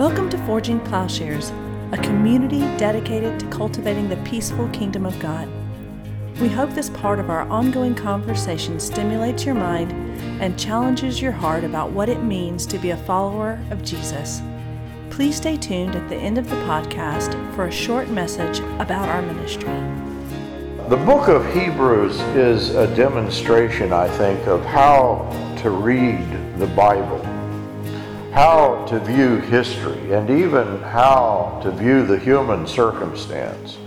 Welcome to Forging Plowshares, a community dedicated to cultivating the peaceful kingdom of God. We hope this part of our ongoing conversation stimulates your mind and challenges your heart about what it means to be a follower of Jesus. Please stay tuned at the end of the podcast for a short message about our ministry. The book of Hebrews is a demonstration, I think, of how to read the Bible how to view history and even how to view the human circumstance.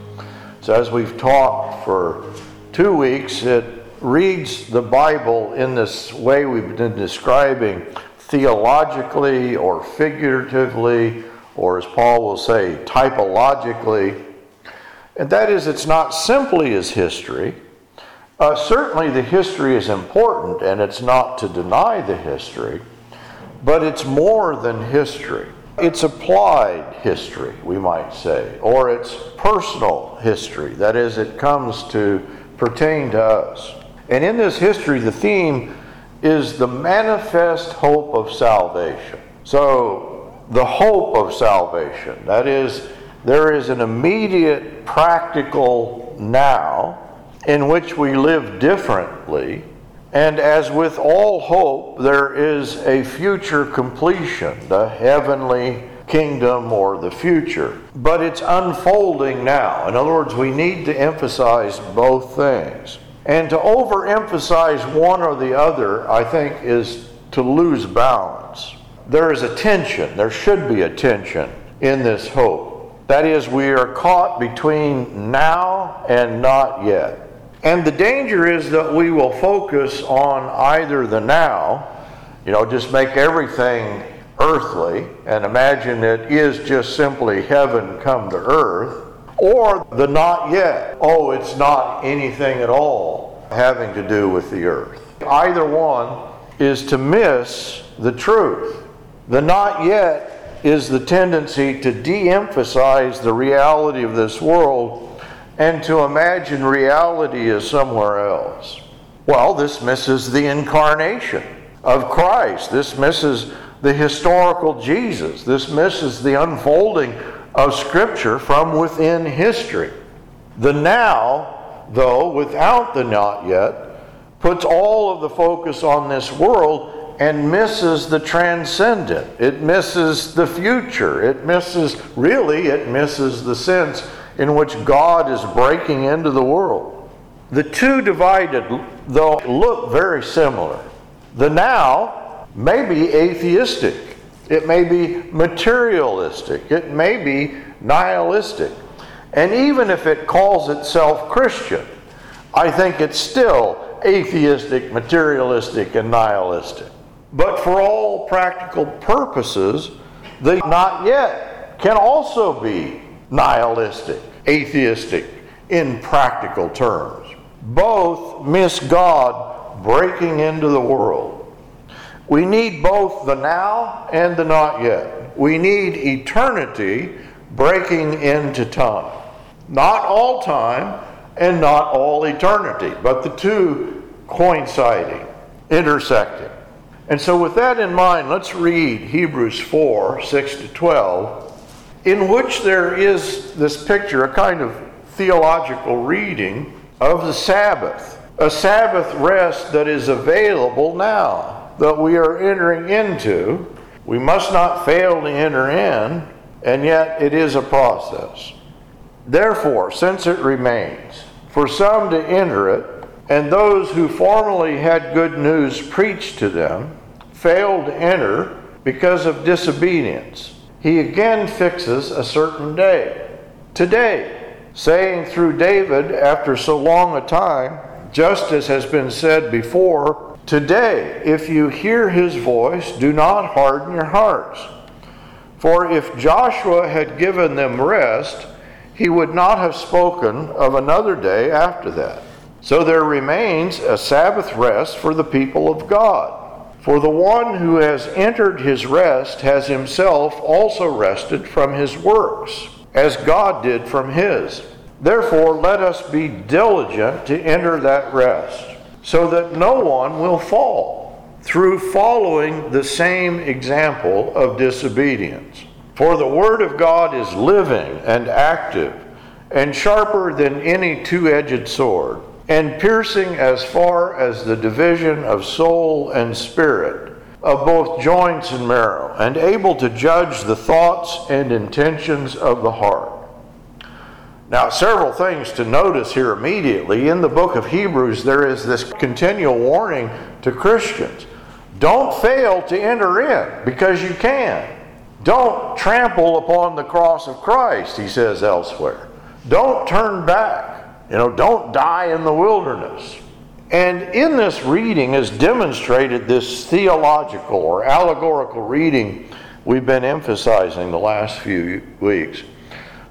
So, as we've talked for two weeks, it reads the Bible in this way we've been describing theologically or figuratively, or as Paul will say, typologically. And that is, it's not simply as history. Uh, certainly, the history is important, and it's not to deny the history. But it's more than history. It's applied history, we might say, or it's personal history. That is, it comes to pertain to us. And in this history, the theme is the manifest hope of salvation. So, the hope of salvation. That is, there is an immediate practical now in which we live differently and as with all hope, there is a future completion, the heavenly kingdom or the future. But it's unfolding now. In other words, we need to emphasize both things. And to overemphasize one or the other, I think, is to lose balance. There is a tension, there should be a tension in this hope. That is, we are caught between now and not yet. And the danger is that we will focus on either the now, you know, just make everything earthly and imagine it is just simply heaven come to earth, or the not yet. Oh, it's not anything at all having to do with the earth. Either one is to miss the truth. The not yet is the tendency to de emphasize the reality of this world and to imagine reality is somewhere else. Well, this misses the incarnation of Christ. This misses the historical Jesus. This misses the unfolding of Scripture from within history. The now, though, without the not yet, puts all of the focus on this world and misses the transcendent. It misses the future. It misses, really, it misses the sense in which God is breaking into the world. The two divided, though, look very similar. The now may be atheistic, it may be materialistic, it may be nihilistic. And even if it calls itself Christian, I think it's still atheistic, materialistic, and nihilistic. But for all practical purposes, the not yet can also be nihilistic, atheistic in practical terms. Both miss God breaking into the world. We need both the now and the not yet. We need eternity breaking into time. Not all time and not all eternity, but the two coinciding, intersecting. And so, with that in mind, let's read Hebrews 4 6 to 12 in which there is this picture, a kind of theological reading of the Sabbath, a Sabbath rest that is available now that we are entering into. We must not fail to enter in, and yet it is a process. Therefore, since it remains for some to enter it, and those who formerly had good news preached to them failed to enter because of disobedience he again fixes a certain day. Today, saying through David after so long a time, just as has been said before, Today, if you hear his voice, do not harden your hearts. For if Joshua had given them rest, he would not have spoken of another day after that. So there remains a Sabbath rest for the people of God. For the one who has entered his rest has himself also rested from his works, as God did from his. Therefore, let us be diligent to enter that rest, so that no one will fall through following the same example of disobedience. For the Word of God is living and active, and sharper than any two edged sword, and piercing as far as the division of soul and spirit, of both joints and marrow, and able to judge the thoughts and intentions of the heart. Now, several things to notice here immediately. In the book of Hebrews, there is this continual warning to Christians don't fail to enter in because you can. Don't trample upon the cross of Christ, he says elsewhere. Don't turn back. You know, don't die in the wilderness. And in this reading is demonstrated this theological or allegorical reading we've been emphasizing the last few weeks.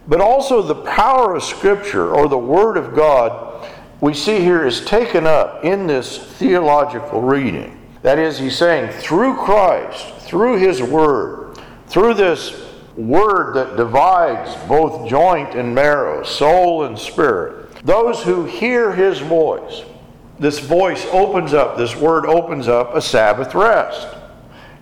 But also the power of Scripture or the Word of God we see here is taken up in this theological reading. That is, he's saying, through Christ, through his Word, through this Word that divides both joint and marrow, soul and spirit, those who hear his voice, this voice opens up, this Word opens up a Sabbath rest.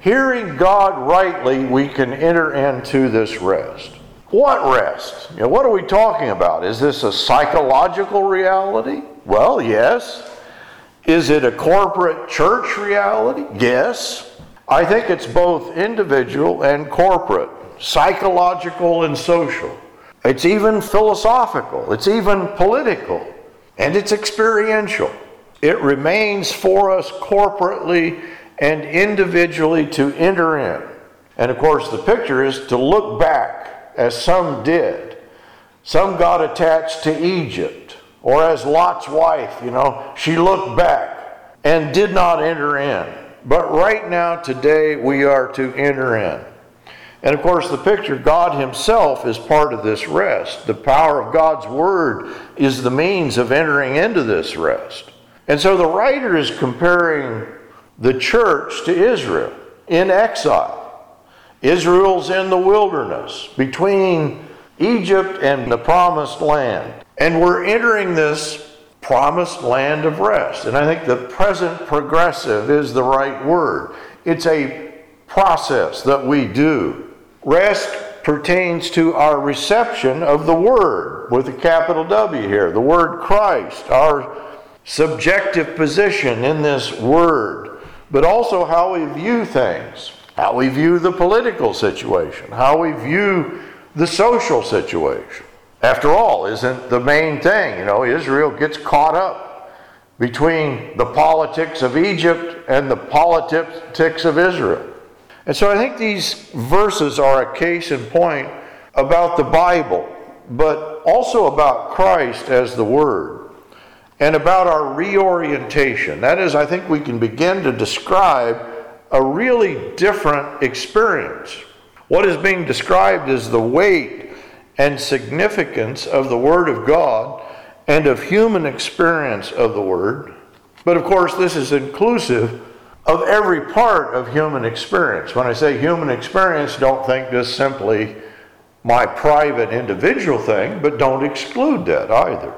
Hearing God rightly, we can enter into this rest. What rest? You know, what are we talking about? Is this a psychological reality? Well, yes. Is it a corporate church reality? Yes. I think it's both individual and corporate, psychological and social. It's even philosophical, it's even political, and it's experiential. It remains for us corporately and individually to enter in. And of course, the picture is to look back as some did. Some got attached to Egypt, or as Lot's wife, you know, she looked back and did not enter in. But right now, today, we are to enter in. And of course, the picture, God Himself is part of this rest. The power of God's Word is the means of entering into this rest. And so the writer is comparing the church to Israel in exile. Israel's in the wilderness between Egypt and the promised land. And we're entering this promised land of rest. And I think the present progressive is the right word. It's a process that we do. Rest pertains to our reception of the Word, with a capital W here, the word Christ, our subjective position in this Word, but also how we view things how we view the political situation, how we view the social situation. After all, isn't the main thing, you know, Israel gets caught up between the politics of Egypt and the politics of Israel. And so I think these verses are a case in point about the Bible, but also about Christ as the Word, and about our reorientation. That is, I think we can begin to describe a really different experience. What is being described is the weight and significance of the Word of God and of human experience of the Word. But of course, this is inclusive of every part of human experience. When I say human experience, don't think just simply my private individual thing, but don't exclude that either.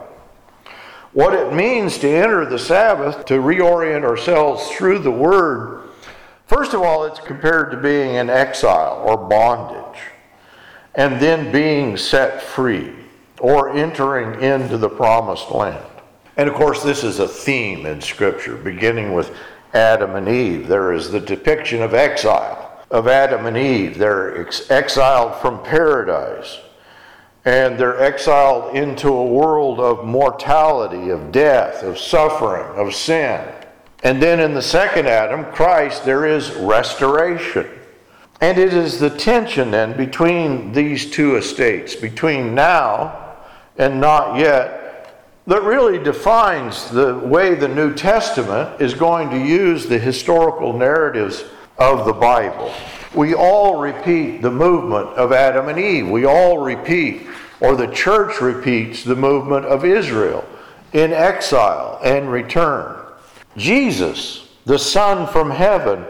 What it means to enter the Sabbath, to reorient ourselves through the Word, First of all, it's compared to being in exile or bondage, and then being set free or entering into the promised land. And of course, this is a theme in Scripture, beginning with Adam and Eve. There is the depiction of exile, of Adam and Eve. They're ex- exiled from paradise, and they're exiled into a world of mortality, of death, of suffering, of sin. And then in the second Adam, Christ, there is restoration. And it is the tension then between these two estates, between now and not yet, that really defines the way the New Testament is going to use the historical narratives of the Bible. We all repeat the movement of Adam and Eve. We all repeat, or the church repeats, the movement of Israel in exile and return. Jesus, the Son from heaven,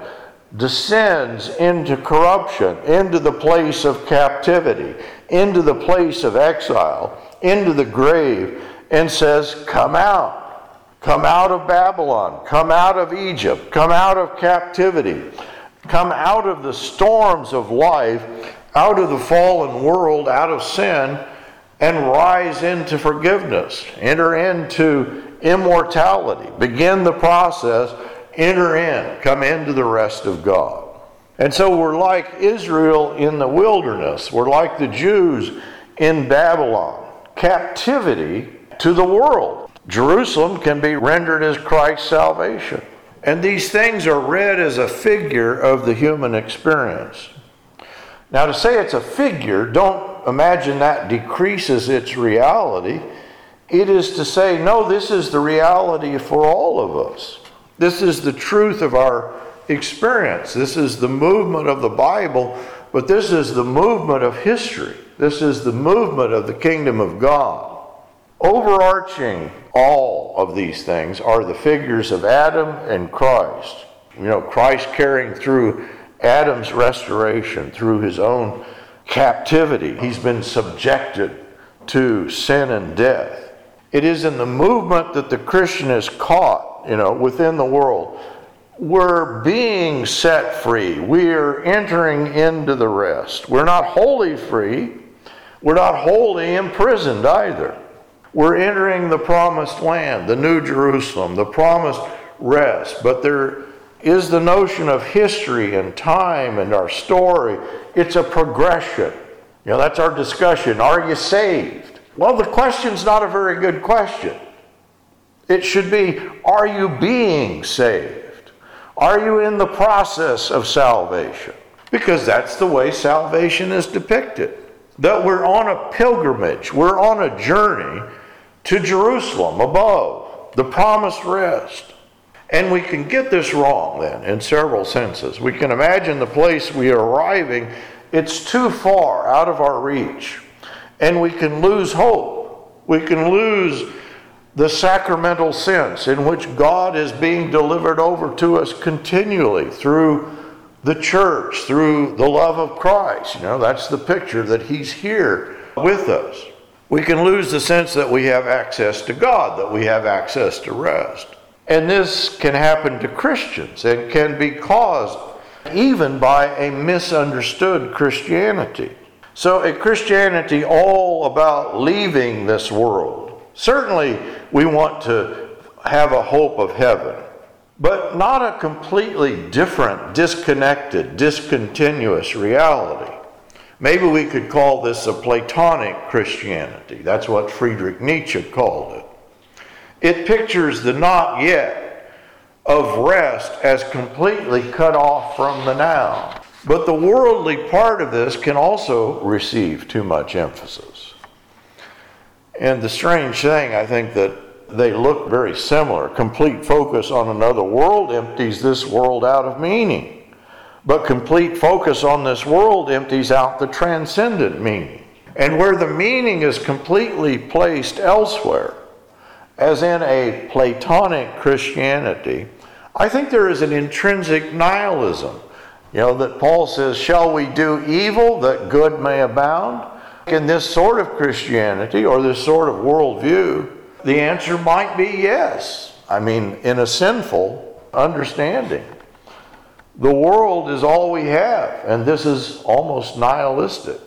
descends into corruption, into the place of captivity, into the place of exile, into the grave, and says, Come out. Come out of Babylon. Come out of Egypt. Come out of captivity. Come out of the storms of life out of the fallen world, out of sin, and rise into forgiveness, enter into immortality, begin the process, enter in, come into the rest of God. And so we're like Israel in the wilderness, we're like the Jews in Babylon, captivity to the world. Jerusalem can be rendered as Christ's salvation. And these things are read as a figure of the human experience. Now, to say it's a figure, don't imagine that decreases its reality. It is to say, no, this is the reality for all of us. This is the truth of our experience. This is the movement of the Bible, but this is the movement of history. This is the movement of the kingdom of God. Overarching all of these things are the figures of Adam and Christ. You know, Christ carrying through Adam's restoration through his own captivity. He's been subjected to sin and death. It is in the movement that the Christian is caught, you know, within the world. We're being set free. We're entering into the rest. We're not wholly free. We're not wholly imprisoned either. We're entering the promised land, the New Jerusalem, the promised rest. But there is the notion of history and time and our story. It's a progression. You know, that's our discussion. Are you saved? Well, the question's not a very good question. It should be Are you being saved? Are you in the process of salvation? Because that's the way salvation is depicted. That we're on a pilgrimage, we're on a journey to Jerusalem above, the promised rest. And we can get this wrong then in several senses. We can imagine the place we are arriving, it's too far out of our reach. And we can lose hope. We can lose the sacramental sense in which God is being delivered over to us continually through the church, through the love of Christ. You know, that's the picture that He's here with us. We can lose the sense that we have access to God, that we have access to rest. And this can happen to Christians and can be caused even by a misunderstood Christianity. So, a Christianity all about leaving this world. Certainly, we want to have a hope of heaven, but not a completely different, disconnected, discontinuous reality. Maybe we could call this a Platonic Christianity. That's what Friedrich Nietzsche called it. It pictures the not yet of rest as completely cut off from the now. But the worldly part of this can also receive too much emphasis. And the strange thing, I think, that they look very similar. Complete focus on another world empties this world out of meaning. But complete focus on this world empties out the transcendent meaning. And where the meaning is completely placed elsewhere, as in a Platonic Christianity, I think there is an intrinsic nihilism. You know, that Paul says, Shall we do evil that good may abound? In this sort of Christianity or this sort of worldview, the answer might be yes. I mean, in a sinful understanding. The world is all we have, and this is almost nihilistic.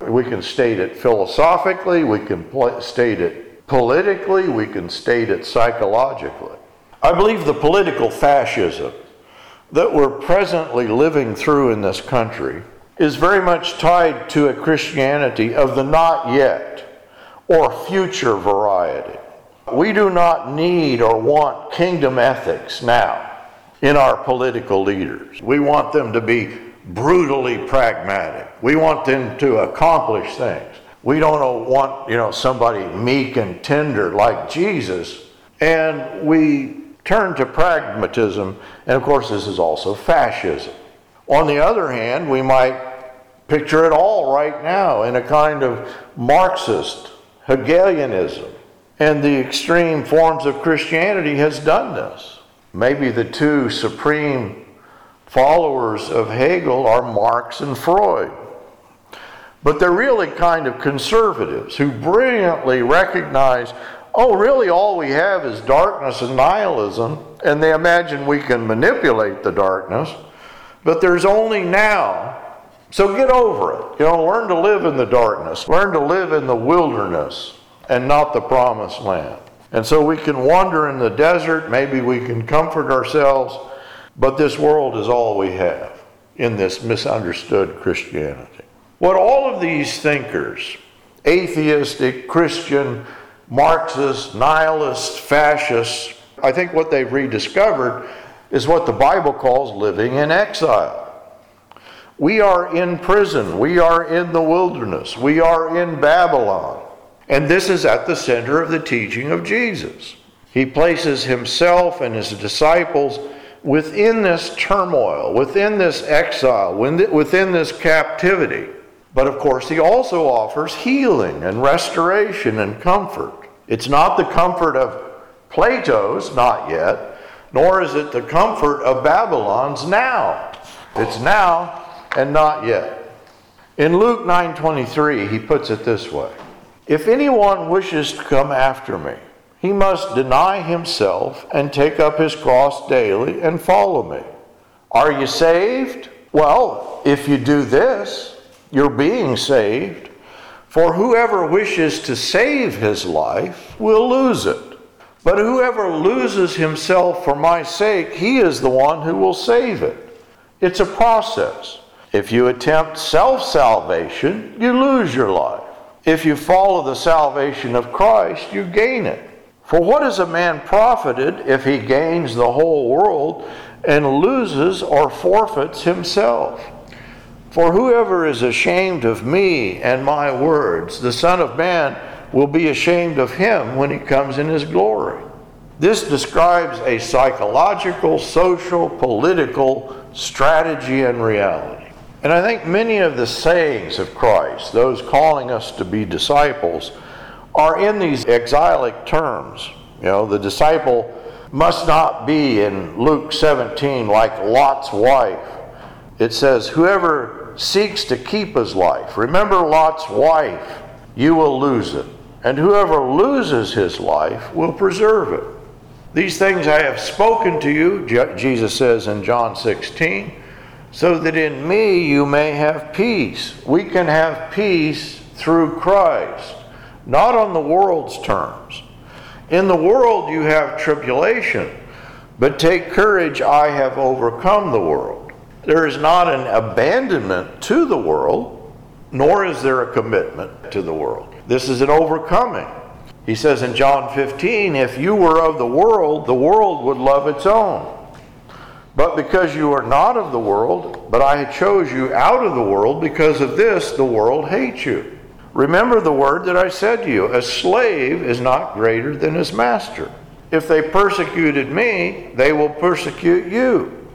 We can state it philosophically, we can state it politically, we can state it psychologically. I believe the political fascism that we're presently living through in this country is very much tied to a Christianity of the not yet or future variety. We do not need or want kingdom ethics now in our political leaders. We want them to be brutally pragmatic. We want them to accomplish things. We don't want, you know, somebody meek and tender like Jesus. And we turn to pragmatism, and of course, this is also fascism. On the other hand, we might picture it all right now in a kind of Marxist Hegelianism. And the extreme forms of Christianity has done this. Maybe the two supreme followers of Hegel are Marx and Freud. But they're really kind of conservatives who brilliantly recognize oh, really all we have is darkness and nihilism, and they imagine we can manipulate the darkness. But there's only now So get over it. You know, learn to live in the darkness, learn to live in the wilderness and not the promised land. And so we can wander in the desert, maybe we can comfort ourselves, but this world is all we have in this misunderstood Christianity. What all of these thinkers, atheistic, Christian, Marxist, nihilist, fascist, I think what they've rediscovered is what the Bible calls living in exile. We are in prison. We are in the wilderness. We are in Babylon. And this is at the center of the teaching of Jesus. He places himself and his disciples within this turmoil, within this exile, within this captivity. But of course, he also offers healing and restoration and comfort. It's not the comfort of Plato's, not yet, nor is it the comfort of Babylon's now. It's now and not yet. In Luke 9:23, he puts it this way: If anyone wishes to come after me, he must deny himself and take up his cross daily and follow me. Are you saved? Well, if you do this, you're being saved. For whoever wishes to save his life will lose it. But whoever loses himself for my sake, he is the one who will save it. It's a process. If you attempt self salvation, you lose your life. If you follow the salvation of Christ, you gain it. For what is a man profited if he gains the whole world and loses or forfeits himself? For whoever is ashamed of me and my words, the Son of Man will be ashamed of him when he comes in his glory. This describes a psychological, social, political strategy and reality. And I think many of the sayings of Christ, those calling us to be disciples, are in these exilic terms. You know, the disciple must not be in Luke 17 like Lot's wife. It says, Whoever seeks to keep his life, remember Lot's wife, you will lose it. And whoever loses his life will preserve it. These things I have spoken to you, Jesus says in John 16 so that in me you may have peace. We can have peace through Christ, not on the world's terms. In the world you have tribulation, but take courage, I have overcome the world. There is not an abandonment to the world, nor is there a commitment to the world. This is an overcoming. He says in John 15, if you were of the world, the world would love its own. But because you are not of the world, but I chose you out of the world, because of this the world hates you. Remember the word that I said to you a slave is not greater than his master. If they persecuted me, they will persecute you.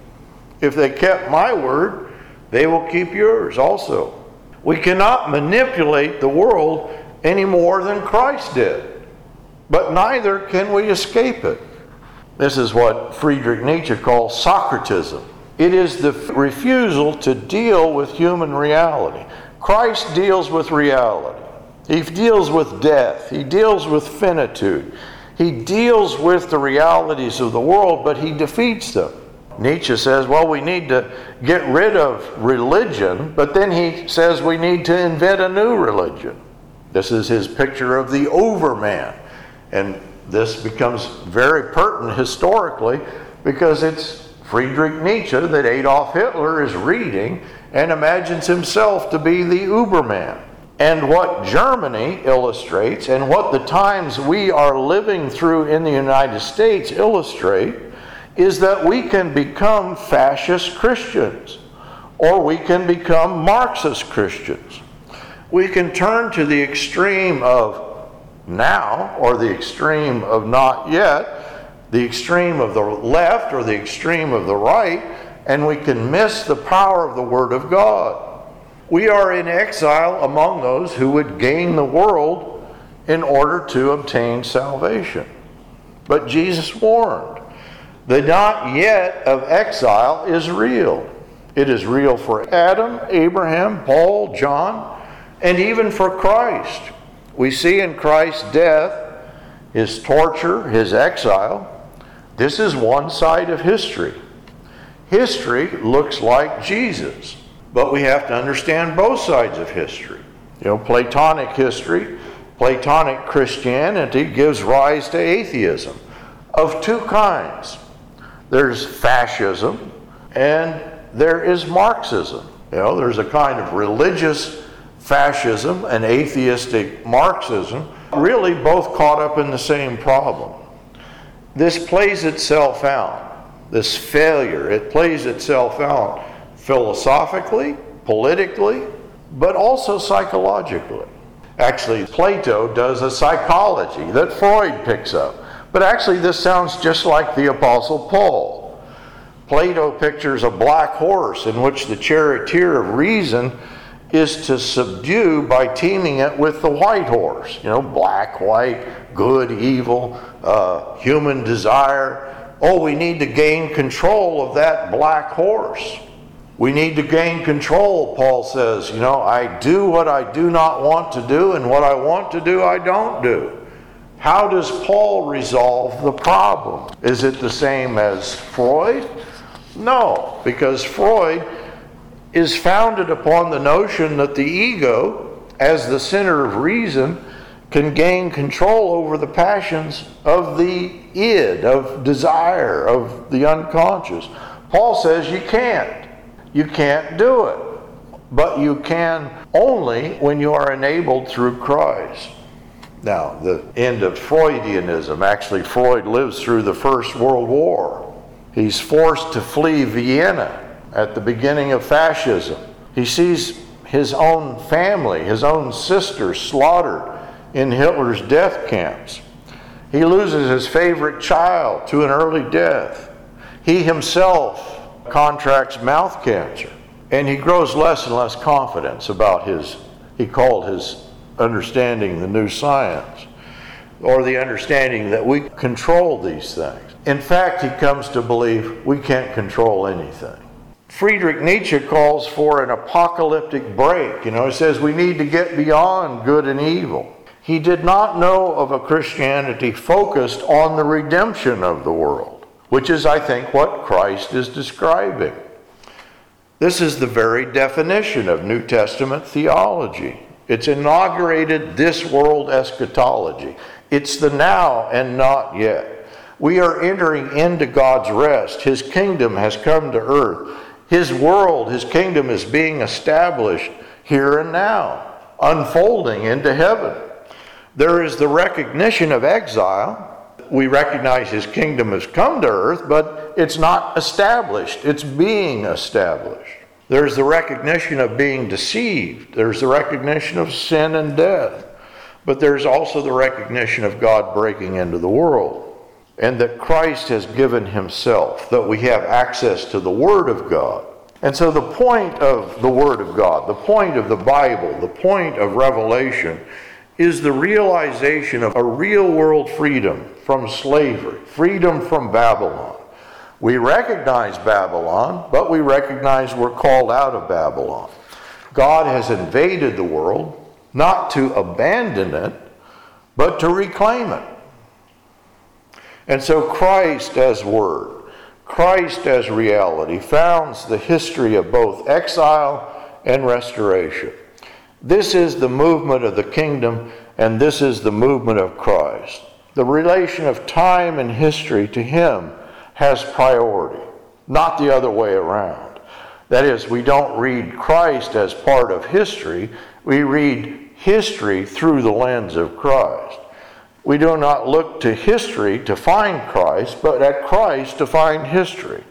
If they kept my word, they will keep yours also. We cannot manipulate the world any more than Christ did, but neither can we escape it. This is what Friedrich Nietzsche calls Socratism. It is the refusal to deal with human reality. Christ deals with reality. He deals with death. He deals with finitude. He deals with the realities of the world, but he defeats them. Nietzsche says, well, we need to get rid of religion, but then he says we need to invent a new religion. This is his picture of the overman. And this becomes very pertinent historically because it's Friedrich Nietzsche that Adolf Hitler is reading and imagines himself to be the Uberman. And what Germany illustrates and what the times we are living through in the United States illustrate is that we can become fascist Christians or we can become Marxist Christians. We can turn to the extreme of now or the extreme of not yet, the extreme of the left or the extreme of the right, and we can miss the power of the Word of God. We are in exile among those who would gain the world in order to obtain salvation. But Jesus warned the not yet of exile is real. It is real for Adam, Abraham, Paul, John, and even for Christ. We see in Christ's death, his torture, his exile. This is one side of history. History looks like Jesus. but we have to understand both sides of history. You know, Platonic history, Platonic Christianity gives rise to atheism of two kinds. There's fascism and there is Marxism. You know, there's a kind of religious fascism and atheistic Marxism, really both caught up in the same problem. This plays itself out, this failure, it plays itself out philosophically, politically, but also psychologically. Actually, Plato does a psychology that Freud picks up. But actually, this sounds just like the Apostle Paul. Plato pictures a black horse in which the charioteer of reason is to subdue by teaming it with the white horse. You know, black, white, good, evil, uh, human desire. Oh, we need to gain control of that black horse. We need to gain control, Paul says. You know, I do what I do not want to do, and what I want to do, I don't do. How does Paul resolve the problem? Is it the same as Freud? No, because Freud is founded upon the notion that the ego, as the center of reason, can gain control over the passions of the id, of desire, of the unconscious. Paul says you can't. You can't do it. But you can only when you are enabled through Christ. Now, the end of Freudianism, actually, Freud lives through the First World War. He's forced to flee Vienna at the beginning of fascism. He sees his own family, his own sister, slaughtered in Hitler's death camps. He loses his favorite child to an early death. He himself contracts mouth cancer. And he grows less and less confidence about his, he called his understanding the new science, or the understanding that we control these things. In fact, he comes to believe we can't control anything. Friedrich Nietzsche calls for an apocalyptic break. You know, he says we need to get beyond good and evil. He did not know of a Christianity focused on the redemption of the world which is, I think, what Christ is describing. This is the very definition of New Testament theology. It's inaugurated this world eschatology. It's the now and not yet. We are entering into God's rest. His kingdom has come to earth. His world, His kingdom is being established here and now, unfolding into heaven. There is the recognition of exile, we recognize his kingdom has come to earth, but it's not established. It's being established. There's the recognition of being deceived, there's the recognition of sin and death, but there's also the recognition of God breaking into the world. And that Christ has given himself, that we have access to the Word of God. And so, the point of the Word of God, the point of the Bible, the point of Revelation is the realization of a real world freedom from slavery, freedom from Babylon. We recognize Babylon, but we recognize we're called out of Babylon. God has invaded the world not to abandon it, but to reclaim it. And so Christ as Word, Christ as reality, founds the history of both exile and restoration. This is the movement of the kingdom, and this is the movement of Christ. The relation of time and history to Him has priority, not the other way around. That is, we don't read Christ as part of history, we read history through the lens of Christ. We do not look to history to find Christ, but at Christ to find history.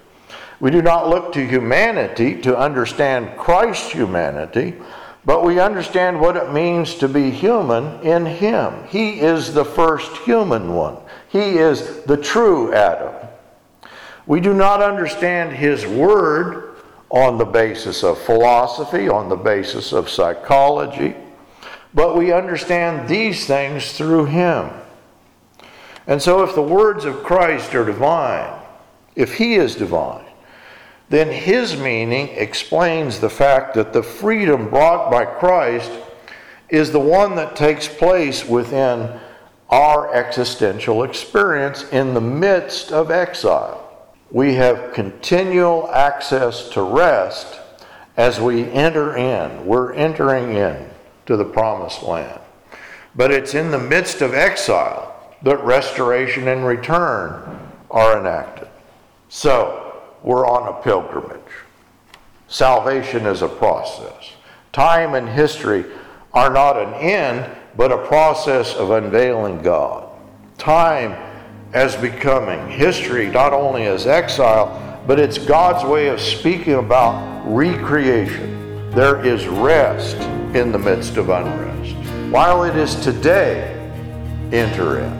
We do not look to humanity to understand Christ's humanity, but we understand what it means to be human in Him. He is the first human one, He is the true Adam. We do not understand His Word on the basis of philosophy, on the basis of psychology, but we understand these things through Him. And so, if the words of Christ are divine, if He is divine, then his meaning explains the fact that the freedom brought by Christ is the one that takes place within our existential experience in the midst of exile. We have continual access to rest as we enter in. We're entering in to the promised land. But it's in the midst of exile that restoration and return are enacted. So, we're on a pilgrimage. Salvation is a process. Time and history are not an end, but a process of unveiling God. Time as becoming, history not only as exile, but it's God's way of speaking about recreation. There is rest in the midst of unrest. While it is today, enter in,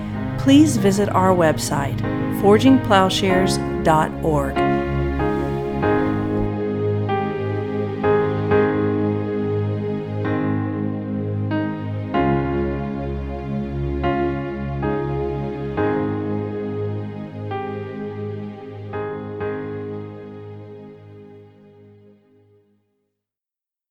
please visit our website, forgingplowshares.org.